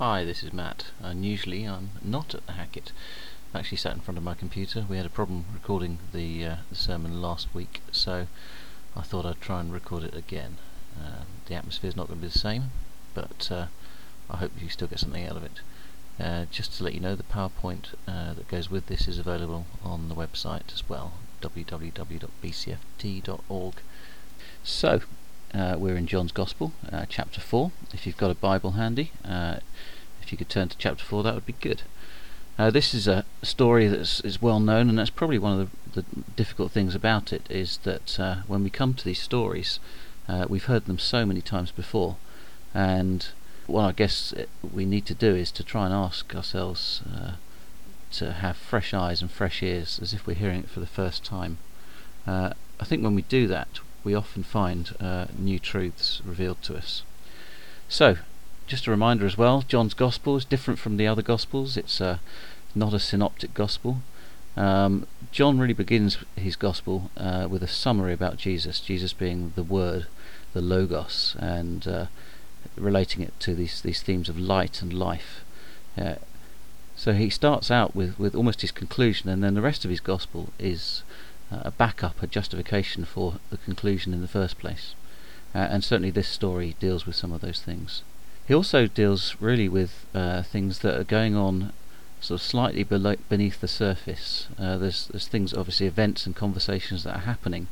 Hi, this is Matt. Unusually, I'm not at the Hackett. I actually sat in front of my computer. We had a problem recording the, uh, the sermon last week, so I thought I'd try and record it again. Uh, the atmosphere's not going to be the same, but uh, I hope you still get something out of it. Uh, just to let you know, the PowerPoint uh, that goes with this is available on the website as well, www.bcft.org. So, uh, we're in John's Gospel, uh, chapter 4. If you've got a Bible handy, uh, if you could turn to chapter 4, that would be good. Uh, this is a story that is well known, and that's probably one of the, the difficult things about it, is that uh, when we come to these stories, uh, we've heard them so many times before, and what I guess we need to do is to try and ask ourselves to have fresh eyes and fresh ears, as if we're hearing it for the first time. I think when we do that, we often find uh, new truths revealed to us. So, just a reminder as well, John's Gospel is different from the other Gospels. It's uh, not a synoptic Gospel. Um, John really begins his Gospel uh, with a summary about Jesus, Jesus being the Word, the Logos, and uh, relating it to these, these themes of light and life. Uh, so he starts out with, with almost his conclusion, and then the rest of his Gospel is a backup, a justification for the conclusion in the first place. Uh, and certainly this story deals with some of those things. He also deals really with uh, things that are going on sort of slightly below, beneath the surface. Uh, there's, there's things, obviously, events and conversations that are happening,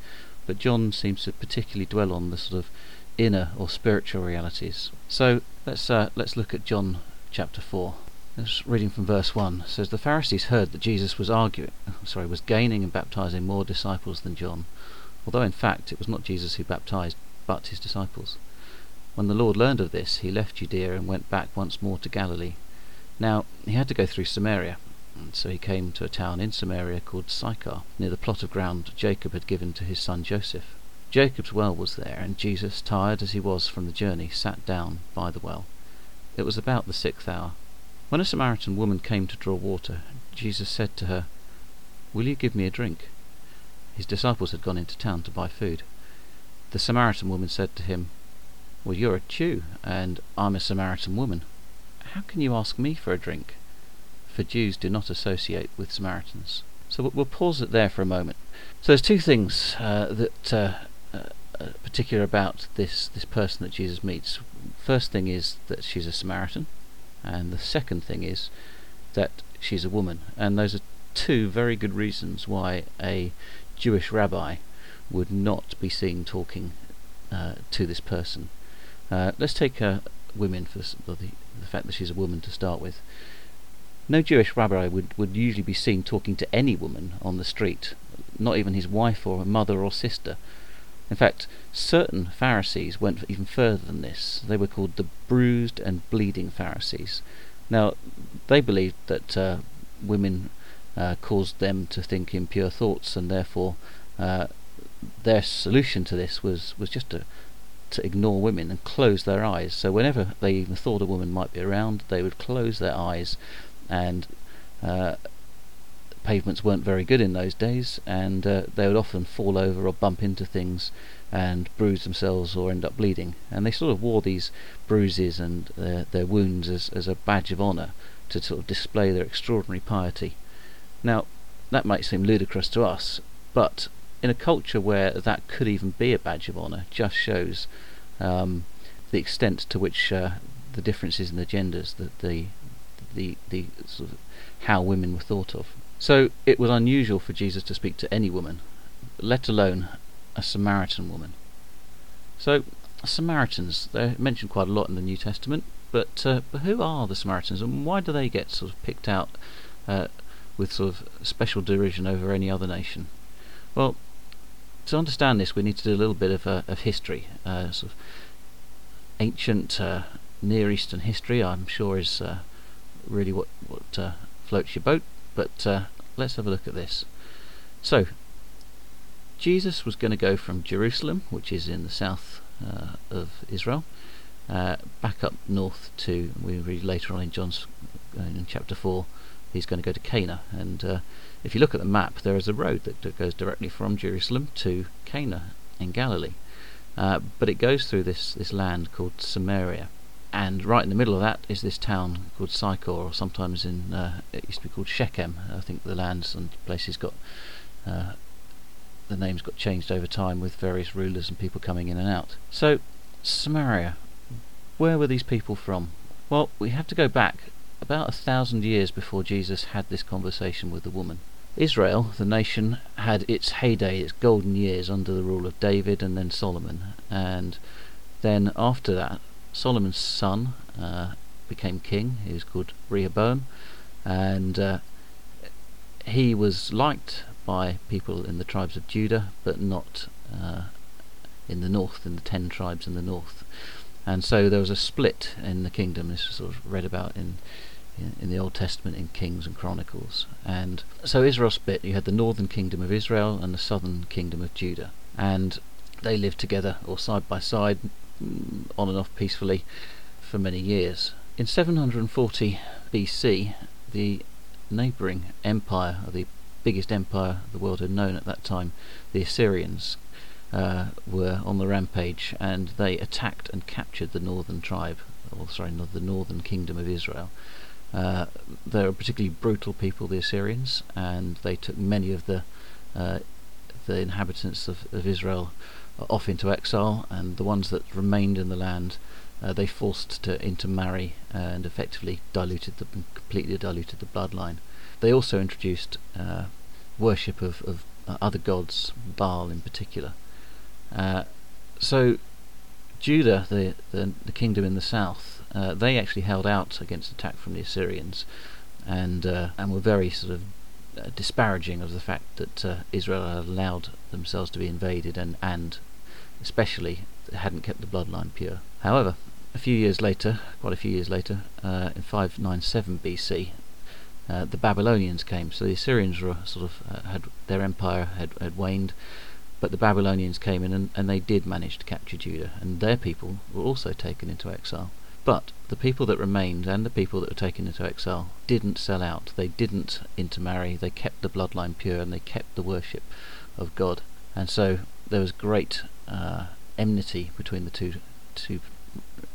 but John seems to particularly dwell on the sort of inner or spiritual realities. So let's uh, let's look at John chapter four. This reading from verse 1 says the Pharisees heard that Jesus was arguing sorry was gaining and baptizing more disciples than John although in fact it was not Jesus who baptized but his disciples. When the Lord learned of this he left Judea and went back once more to Galilee. Now he had to go through Samaria and so he came to a town in Samaria called Sychar near the plot of ground Jacob had given to his son Joseph. Jacob's well was there and Jesus tired as he was from the journey sat down by the well. It was about the sixth hour when a Samaritan woman came to draw water, Jesus said to her, Will you give me a drink? His disciples had gone into town to buy food. The Samaritan woman said to him, Well, you're a Jew, and I'm a Samaritan woman. How can you ask me for a drink? For Jews do not associate with Samaritans. So we'll pause it there for a moment. So there's two things uh, that uh, uh, particular about this this person that Jesus meets. First thing is that she's a Samaritan, and the second thing is that she's a woman. And those are two very good reasons why a Jewish rabbi would not be seen talking uh, to this person. Uh, let's take uh, women for the, the fact that she's a woman to start with. No Jewish rabbi would, would usually be seen talking to any woman on the street, not even his wife or mother or sister. In fact, certain Pharisees went even further than this. They were called the bruised and bleeding Pharisees. Now, they believed that uh, women uh, caused them to think impure thoughts, and therefore uh, their solution to this was, was just to, to ignore women and close their eyes. So whenever they even thought a woman might be around, they would close their eyes and uh, pavements weren't very good in those days, and uh, they would often fall over or bump into things and bruise themselves or end up bleeding. And they sort of wore these bruises and uh, their wounds as, as a badge of honour to sort of display their extraordinary piety. Now, that might seem ludicrous to us, but in a culture where that could even be a badge of honour, just shows um, the extent to which uh, the differences in the genders, the the the, the sort of how women were thought of. So it was unusual for Jesus to speak to any woman, let alone a Samaritan woman. So Samaritans, they're mentioned quite a lot in the New Testament, but, uh, but who are the Samaritans and why do they get sort of picked out uh, with sort of special derision over any other nation? Well, to understand this, we need to do a little bit of, uh, of history, uh, sort of ancient uh, Near Eastern history. I'm sure is uh, really what what floats your boat. But uh, let's have a look at this. So, Jesus was going to go from Jerusalem, which is in the south uh, of Israel, uh, back up north to, we read later on in John's, uh, in chapter 4, he's going to go to Cana. And uh, if you look at the map, there is a road that, goes directly from Jerusalem to Cana in Galilee. Uh, but it goes through this, this land called Samaria. And right in the middle of that is this town called Sychar, or sometimes in uh, it used to be called Shechem. I think the lands and places got uh, the names got changed over time with various rulers and people coming in and out. So Samaria, where were these people from? Well, we have to go back about a thousand years before Jesus had this conversation with the woman. Israel, the nation, had its heyday, its golden years under the rule of David and then Solomon. And then after that, Solomon's son uh, became king. He was called Rehoboam. And uh, he was liked by people in the tribes of Judah, but not uh, in the north, in the ten tribes in the north. And so there was a split in the kingdom. This was sort of read about in in the Old Testament in Kings and Chronicles. And so Israel split. You had the northern kingdom of Israel and the southern kingdom of Judah. And they lived together or side by side, on and off peacefully, for many years. In 740 BC, the neighbouring empire, the biggest empire the world had known at that time, the Assyrians, uh, were on the rampage and they attacked and captured the northern tribe, or sorry, the northern kingdom of Israel. Uh, they were particularly brutal people, the Assyrians, and they took many of the uh, the inhabitants of, of, Israel off into exile, and the ones that remained in the land uh, they forced to intermarry and effectively diluted the completely diluted the bloodline. They also introduced uh, worship of, of uh, other gods, Baal in particular. Uh, so Judah, the, the, the kingdom in the south, uh, they actually held out against attack from the Assyrians, and uh, and were very sort of uh, disparaging of the fact that uh, Israel allowed themselves to be invaded, and and especially hadn't kept the bloodline pure. However, a few years later, quite a few years later, uh, in 597 BC, uh, the Babylonians came. So the Assyrians were sort of had their empire had, had waned but the Babylonians came in and, and they did manage to capture Judah, and their people were also taken into exile. But the people that remained and the people that were taken into exile didn't sell out. They didn't intermarry. They kept the bloodline pure and they kept the worship of God. And so there was great uh, enmity between the two two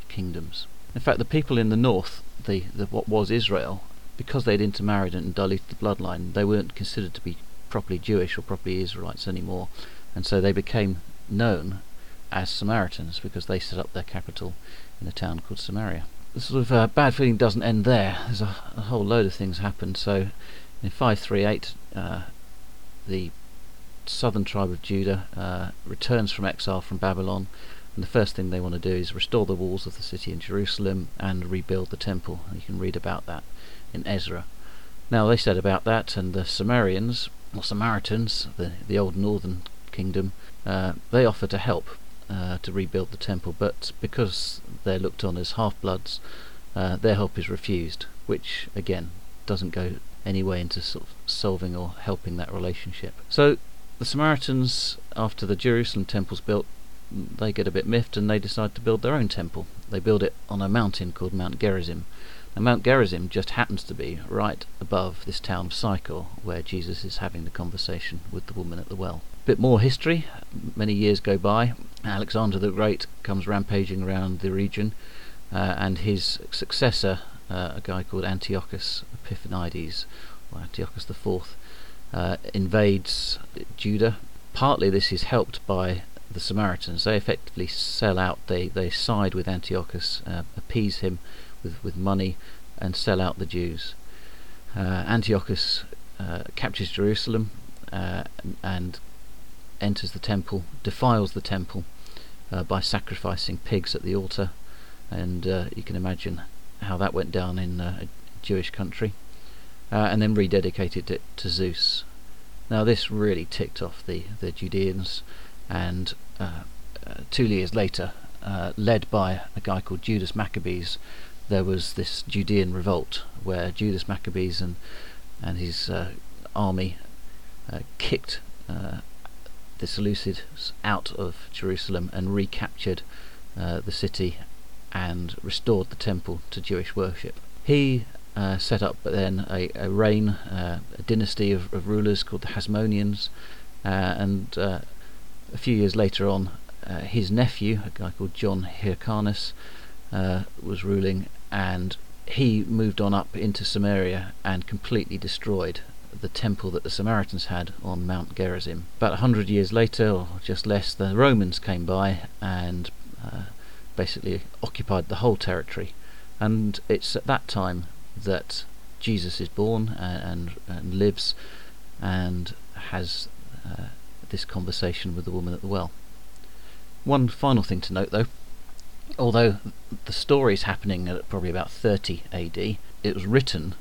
kingdoms. In fact, the people in the north, the, the what was Israel, because they'd intermarried and diluted the bloodline, they weren't considered to be properly Jewish or properly Israelites anymore and so they became known as Samaritans because they set up their capital in a town called Samaria. The sort of uh, bad feeling doesn't end there. There's a, a, whole load of things happened. So in 538, uh, the southern tribe of Judah uh, returns from exile from Babylon, and the first thing they want to do is restore the walls of the city in Jerusalem and rebuild the temple. You can read about that in Ezra. Now they said about that, and the Samarians, or Samaritans, the, the old northern kingdom, uh, they offer to help uh, to rebuild the temple, but because they're looked on as half-bloods, uh, their help is refused, which again doesn't go any way into sort of solving or helping that relationship. So the Samaritans, after the Jerusalem temple's built, they get a bit miffed and they decide to build their own temple. They build it on a mountain called Mount Gerizim. Now, Mount Gerizim just happens to be right above this town of Sychar, where Jesus is having the conversation with the woman at the well A bit more history. Many years go by. Alexander the Great comes rampaging around the region, uh, and his successor, uh, a guy called Antiochus Epiphanes, or Antiochus IV, uh, invades Judah. Partly this is helped by the Samaritans. They effectively sell out. They they side with Antiochus, uh, appease him with with money, and sell out the Jews. Uh, Antiochus uh, captures Jerusalem and enters the temple, defiles the temple uh, by sacrificing pigs at the altar, and uh, you can imagine how that went down in uh, a Jewish country, uh, and then rededicated it to Zeus. Now this really ticked off the, the Judeans, and uh, uh, two years later, led by a guy called Judas Maccabees, there was this Judean revolt where Judas Maccabees and and his army kicked the Seleucids out of Jerusalem and recaptured uh, the city and restored the temple to Jewish worship. He uh, set up then a, a reign, uh, a dynasty of, of, rulers called the Hasmoneans, uh, and uh, a few years later on, his nephew, a guy called John Hyrcanus, was ruling, and he moved on up into Samaria and completely destroyed the temple that the Samaritans had on Mount Gerizim. About a hundred years later, or just less, the Romans came by and uh, basically occupied the whole territory. And it's at that time that Jesus is born and, and, and lives and has uh, this conversation with the woman at the well. One final thing to note, though, although the story is happening at probably about 30 AD, it was written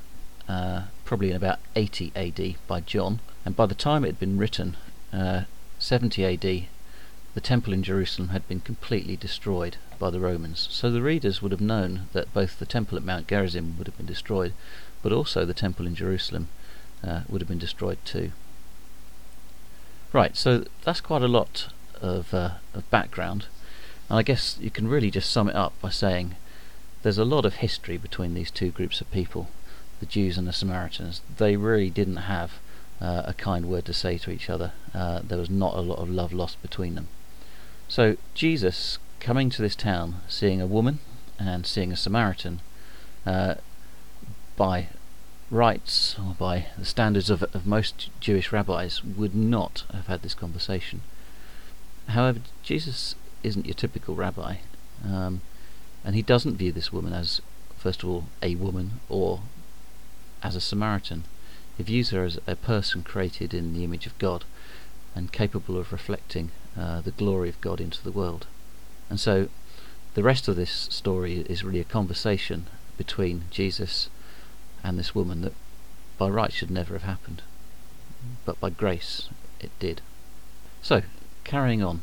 uh, probably in about 80 AD by John, and by the time it had been written, uh, 70 AD, the temple in Jerusalem had been completely destroyed by the Romans. So the readers would have known that both the temple at Mount Gerizim would have been destroyed, but also the temple in Jerusalem uh, would have been destroyed too. Right, so that's quite a lot of, uh, of background, and I guess you can really just sum it up by saying there's a lot of history between these two groups of people, the Jews and the Samaritans. They really didn't have uh, a kind word to say to each other. Uh, there was not a lot of love lost between them. So Jesus coming to this town, seeing a woman and seeing a Samaritan, uh, by rights or by the standards of, of most Jewish rabbis, would not have had this conversation. However, Jesus isn't your typical rabbi, um, and he doesn't view this woman as, first of all, a woman or as a Samaritan. He views her as a person created in the image of God and capable of reflecting uh, the glory of God into the world. And so the rest of this story is really a conversation between Jesus and this woman that by right should never have happened. But by grace it did. So, carrying on,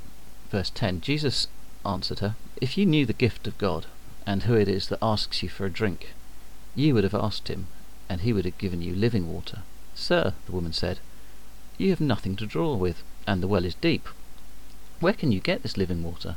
verse 10 Jesus answered her, If you knew the gift of God, and who it is that asks you for a drink, you would have asked him, and he would have given you living water. Sir, the woman said, You have nothing to draw with, and the well is deep. Where can you get this living water?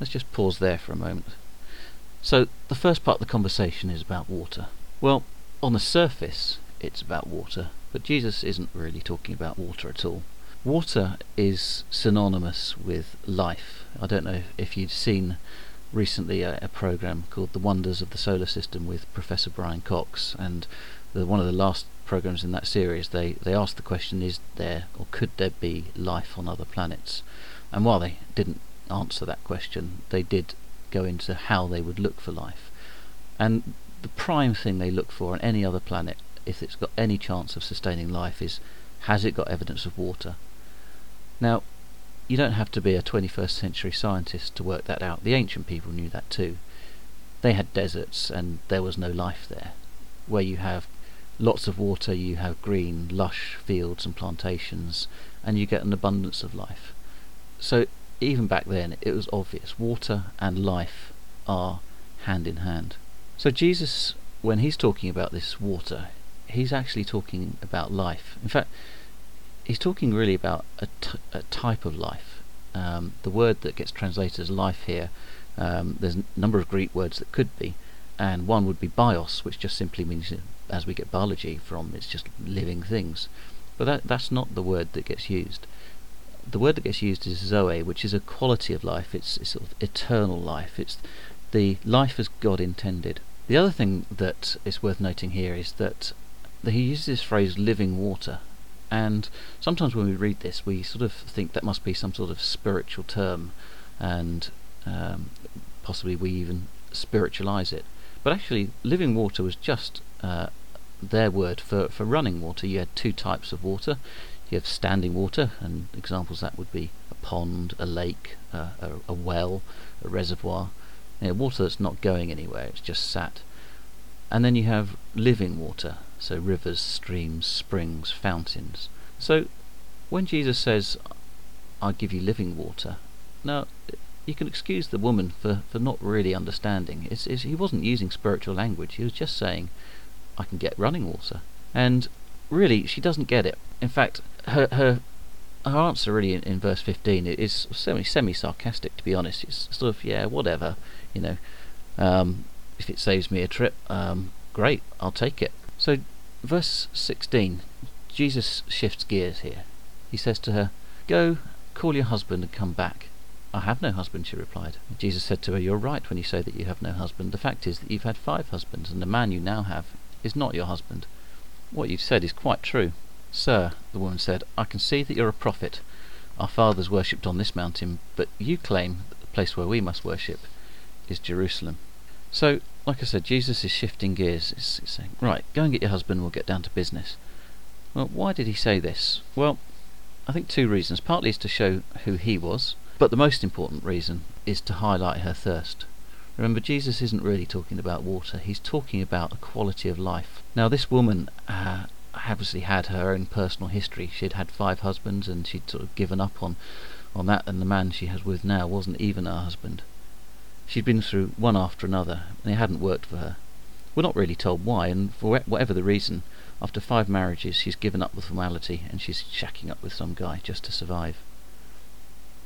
Let's just pause there for a moment. So, the first part of the conversation is about water. Well, on the surface, it's about water, but Jesus isn't really talking about water at all. Water is synonymous with life. I don't know if you've seen recently a, a program called The Wonders of the Solar System with Professor Brian Cox, and the, one of the last programs in that series, they, they asked the question, is there or could there be life on other planets? And while they didn't answer that question, they did go into how they would look for life. And the prime thing they look for on any other planet, if it's got any chance of sustaining life, is has it got evidence of water? Now, you don't have to be a 21st century scientist to work that out. The ancient people knew that too. They had deserts and there was no life there. Where you have lots of water, you have green, lush fields and plantations, and you get an abundance of life. So even back then, it was obvious water and life are hand in hand. So Jesus, when he's talking about this water, he's actually talking about life. In fact, he's talking really about a, t- a type of life. Um, the word that gets translated as life here, um, there's a number of Greek words that could be, and one would be bios, which just simply means, as we get biology from, it's just living things. But that, that's not the word that gets used the word that gets used is zoe, which is a quality of life. It's, it's sort of eternal life. It's the life as God intended. The other thing that is worth noting here is that he uses this phrase "living water," and sometimes when we read this, we sort of think that must be some sort of spiritual term, and um, possibly we even spiritualize it. But actually, living water was just uh, their word for, for running water. You had two types of water. You have standing water, and examples that would be a pond, a lake, uh, a, a, well, a reservoir. You know, water that's not going anywhere, it's just sat. And then you have living water, so rivers, streams, springs, fountains. So when Jesus says, I give you living water, now you can excuse the woman for, for not really understanding. It's, it's, he wasn't using spiritual language. He was just saying, I can get running water. And really, she doesn't get it. In fact, her her her answer really in, in verse 15 is semi semi sarcastic to be honest. It's sort of yeah, whatever, you know. Um, if it saves me a trip, um, great, I'll take it. So, verse 16, Jesus shifts gears here. He says to her, Go, call your husband and come back. I have no husband, she replied. Jesus said to her, You're right when you say that you have no husband. The fact is that you've had five husbands, and the man you now have is not your husband. What you've said is quite true. Sir, the woman said, I can see that you're a prophet. Our fathers worshipped on this mountain, but you claim that the place where we must worship is Jerusalem. So, like I said, Jesus is shifting gears. He's saying, Right, go and get your husband, we'll get down to business. Well, why did he say this? Well, I think two reasons. Partly is to show who he was, but the most important reason is to highlight her thirst. Remember, Jesus isn't really talking about water, he's talking about a quality of life. Now, this woman uh, obviously had her own personal history. She'd had five husbands and she'd sort of given up on, on that, and the man she has with now wasn't even her husband. She'd been through one after another, and it hadn't worked for her. We're not really told why, and for whatever the reason, after five marriages she's given up the formality and she's shacking up with some guy just to survive.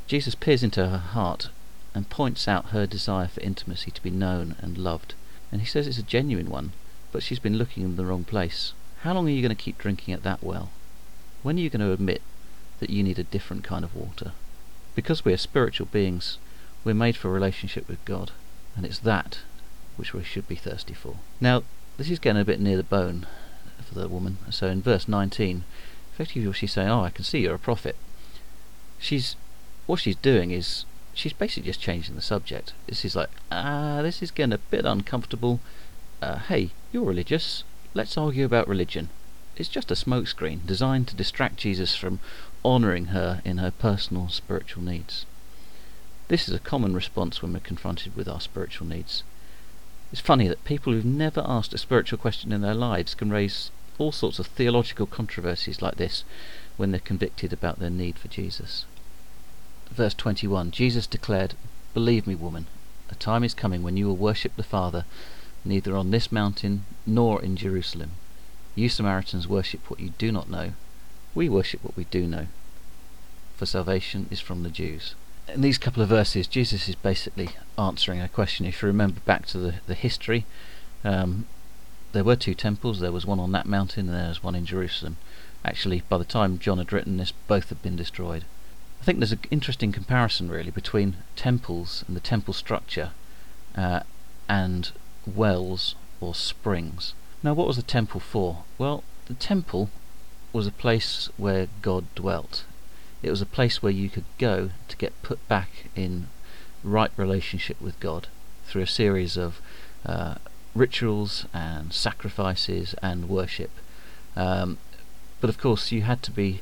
Jesus peers into her heart and points out her desire for intimacy to be known and loved. And he says it's a genuine one, but she's been looking in the wrong place. How long are you going to keep drinking at that well? When are you going to admit that you need a different kind of water? Because we are spiritual beings, we're made for a relationship with God, and it's that which we should be thirsty for. Now, this is getting a bit near the bone for the woman. So in verse 19, effectively she's saying, "Oh, I can see you're a prophet." She's what she's doing is she's basically just changing the subject. This is like, ah, this is getting a bit uncomfortable. Uh, hey, you're religious. Let's argue about religion. It's just a smokescreen designed to distract Jesus from honouring her in her personal spiritual needs. This is a common response when we're confronted with our spiritual needs. It's funny that people who've never asked a spiritual question in their lives can raise all sorts of theological controversies like this when they're convicted about their need for Jesus. Verse 21 Jesus declared, Believe me, woman, a time is coming when you will worship the Father neither on this mountain nor in Jerusalem. You Samaritans worship what you do not know. We worship what we do know. For salvation is from the Jews. In these couple of verses, Jesus is basically answering a question. If you remember back to the, the history, um, there were two temples. There was one on that mountain and there was one in Jerusalem. Actually, by the time John had written this, both had been destroyed. I think there's an interesting comparison really between temples and the temple structure uh, and wells or springs. Now, what was the temple for? Well, the temple was a place where God dwelt. It was a place where you could go to get put back in right relationship with God through a series of uh, rituals and sacrifices and worship. Um, but of course, you had to be,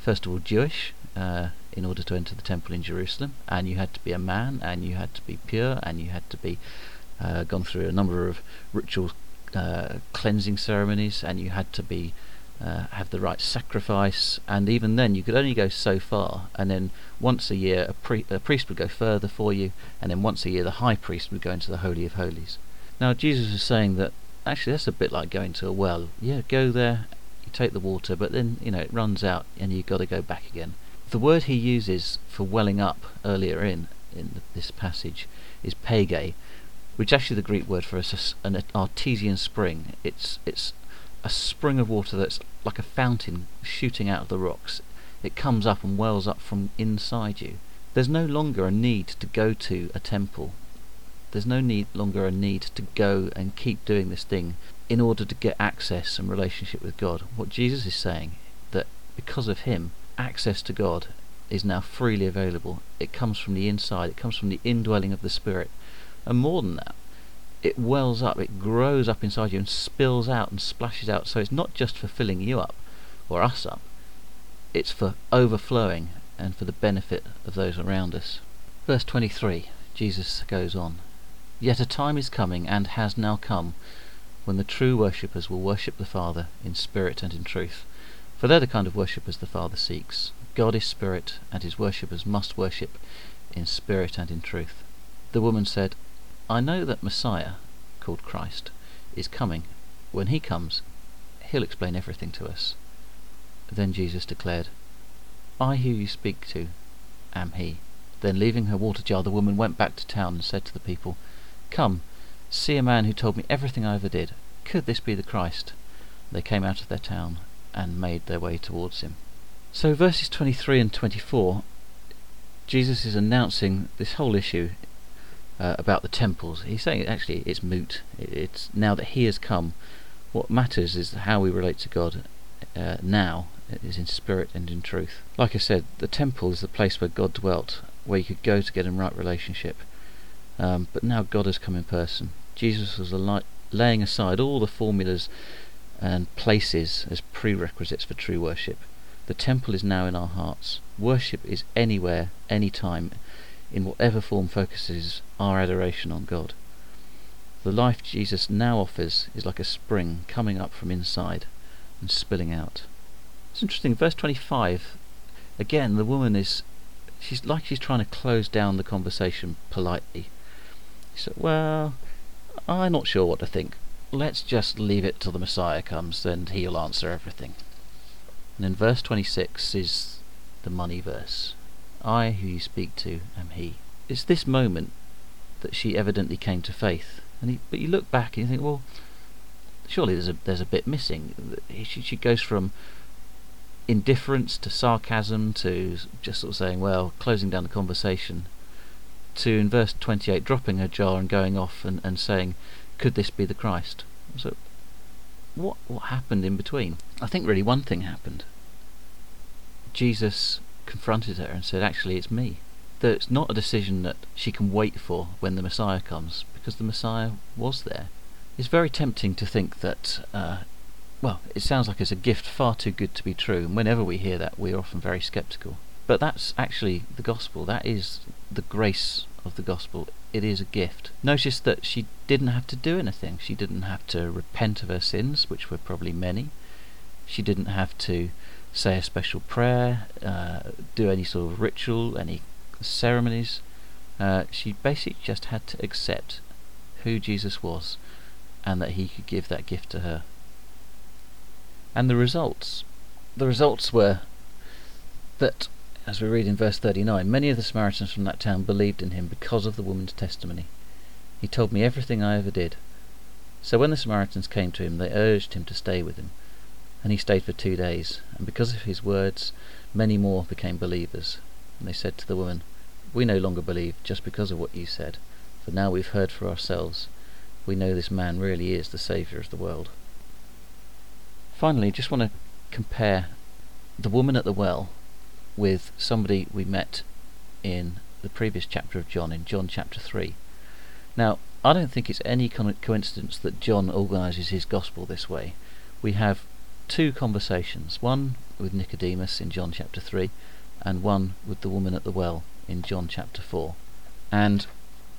first of all, Jewish. Uh, in order to enter the temple in Jerusalem, and you had to be a man, and you had to be pure, and you had to be uh, gone through a number of ritual uh, cleansing ceremonies, and you had to be uh, have the right sacrifice, and even then you could only go so far, and then once a year a, pri- a priest would go further for you, and then once a year the high priest would go into the holy of holies. Now Jesus is saying that actually that's a bit like going to a well. Yeah, go there, you take the water, but then you know it runs out, and you've got to go back again. The word he uses for welling up earlier in in this passage is pege, which is actually the Greek word for a, an artesian spring. It's it's a spring of water that's like a fountain shooting out of the rocks. It comes up and wells up from inside you. There's no longer a need to go to a temple. There's no need longer a need to go and keep doing this thing in order to get access and relationship with God. What Jesus is saying that because of him access to God is now freely available. It comes from the inside, it comes from the indwelling of the Spirit. And more than that, it wells up, it grows up inside you and spills out and splashes out. So it's not just for filling you up or us up, it's for overflowing and for the benefit of those around us. Verse 23, Jesus goes on Yet a time is coming, and has now come, when the true worshippers will worship the Father in spirit and in truth for they're the kind of worshippers the Father seeks. God is spirit, and his worshippers must worship in spirit and in truth. The woman said, I know that Messiah, called Christ, is coming. When he comes, he'll explain everything to us. Then Jesus declared, I who you speak to am he. Then leaving her water jar, the woman went back to town and said to the people, Come, see a man who told me everything I ever did. Could this be the Christ? They came out of their town and made their way towards him. So verses 23 and 24, Jesus is announcing this whole issue uh, about the temples. He's saying actually it's moot. It's now that He has come. What matters is how we relate to God uh, now is in spirit and in truth. Like I said, the temple is the place where God dwelt, where you could go to get in right relationship. Um, but now God has come in person. Jesus was li- laying aside all the formulas and places as prerequisites for true worship. The temple is now in our hearts. Worship is anywhere, anytime, in whatever form focuses our adoration on God. The life Jesus now offers is like a spring coming up from inside and spilling out. It's interesting, verse 25, again, the woman is, she's like she's trying to close down the conversation politely. She said, Well, I'm not sure what to think. Let's just leave it till the Messiah comes and he'll answer everything. And then verse 26 is the money verse. I who you speak to am he. It's this moment that she evidently came to faith. And he, but you look back and you think, well, surely there's a there's a bit missing. She, she goes from indifference to sarcasm to just sort of saying, well, closing down the conversation, to in verse 28 dropping her jar and going off and, and saying, could this be the Christ? So, what what happened in between? I think really one thing happened. Jesus confronted her and said, Actually, it's me. That it's not a decision that she can wait for when the Messiah comes, because the Messiah was there. It's very tempting to think that, uh, well, it sounds like it's a gift far too good to be true, and whenever we hear that, we're often very sceptical. But that's actually the gospel. That is the grace of the gospel. It is a gift. Notice that she didn't have to do anything. She didn't have to repent of her sins, which were probably many. She didn't have to say a special prayer, uh, do any sort of ritual, any ceremonies. Uh, she basically just had to accept who Jesus was and that he could give that gift to her. And the results? The results were that, as we read in verse 39, many of the Samaritans from that town believed in him because of the woman's testimony. He told me everything I ever did. So when the Samaritans came to him, they urged him to stay with them. And he stayed for two days, and because of his words, many more became believers. And they said to the woman, We no longer believe just because of what you said, for now we've heard for ourselves. We know this man really is the Saviour of the world. Finally, just want to compare the woman at the well with somebody we met in the previous chapter of John, in John chapter 3. Now, I don't think it's any coincidence that John organises his gospel this way. We have two conversations one with Nicodemus in John chapter 3, and one with the woman at the well in John chapter 4. And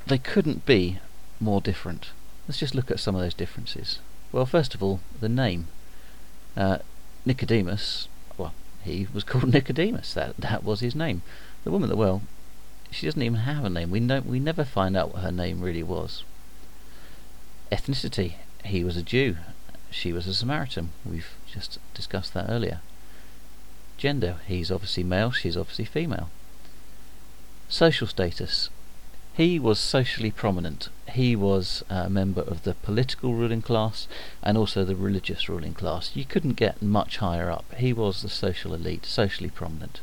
they couldn't be more different. Let's just look at some of those differences. Well, first of all, the name. Uh, Nicodemus, he was called Nicodemus. That that was his name. The woman at the well, she doesn't even have a name. We know we never find out what her name really was. Ethnicity. He was a Jew. She was a Samaritan. We've just discussed that earlier. Gender. He's obviously male, she's obviously female. Social status. He was socially prominent. He was a member of the political ruling class and also the religious ruling class. You couldn't get much higher up. He was the social elite, socially prominent.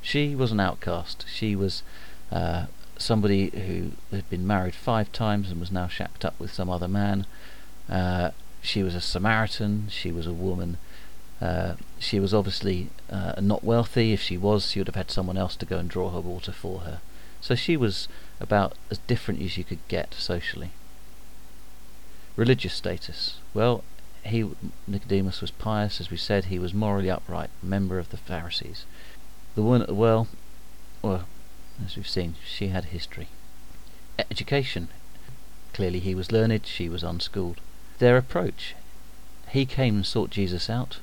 She was an outcast. She was uh, somebody who had been married five times and was now shacked up with some other man. Uh, she was a Samaritan. She was a woman. Uh, she was obviously uh, not wealthy. If she was, she would have had someone else to go and draw her water for her. So she was about as different as you could get socially. Religious status. Well, he Nicodemus was pious, as we said. He was morally upright, member of the Pharisees. The woman at the well, well, as we've seen, she had history. Education. Clearly, he was learned. She was unschooled their approach. He came and sought Jesus out.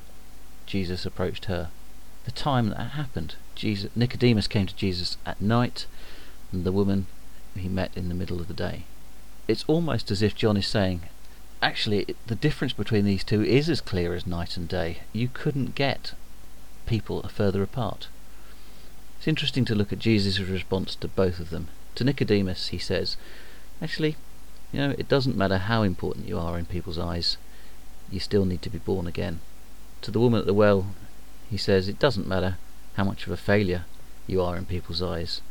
Jesus approached her. The time that happened, Jesus, Nicodemus came to Jesus at night. The woman he met in the middle of the day. It's almost as if John is saying, actually, the difference between these two is as clear as night and day. You couldn't get people further apart. It's interesting to look at Jesus' response to both of them. To Nicodemus, he says, actually, you know, it doesn't matter how important you are in people's eyes, you still need to be born again. To the woman at the well, he says, it doesn't matter how much of a failure you are in people's eyes,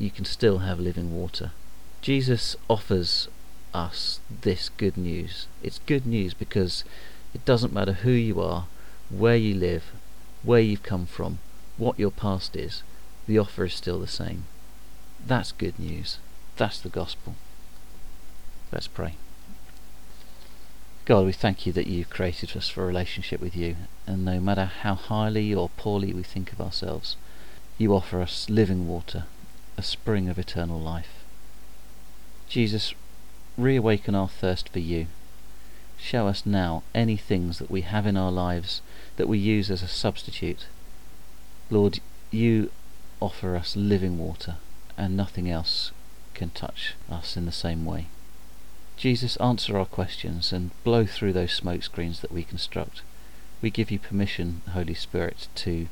you can still have living water. Jesus offers us this good news. It's good news because it doesn't matter who you are, where you live, where you've come from, what your past is, the offer is still the same. That's good news. That's the gospel. Let's pray. God, we thank you that you've created us for a relationship with you, and no matter how highly or poorly we think of ourselves, you offer us living water, a spring of eternal life. Jesus, reawaken our thirst for you. Show us now any things that we have in our lives that we use as a substitute. Lord, you offer us living water, and nothing else can touch us in the same way. Jesus, answer our questions and blow through those smoke screens that we construct. We give you permission, Holy Spirit, to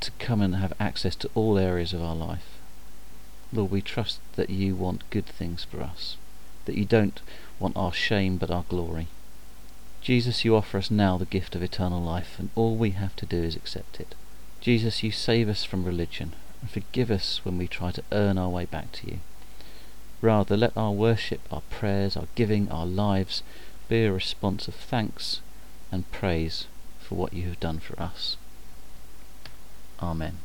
to come and have access to all areas of our life. Lord, we trust that you want good things for us, that you don't want our shame but our glory. Jesus, you offer us now the gift of eternal life, and all we have to do is accept it. Jesus, you save us from religion, and forgive us when we try to earn our way back to you. Rather, let our worship, our prayers, our giving, our lives be a response of thanks and praise for what you have done for us. Amen.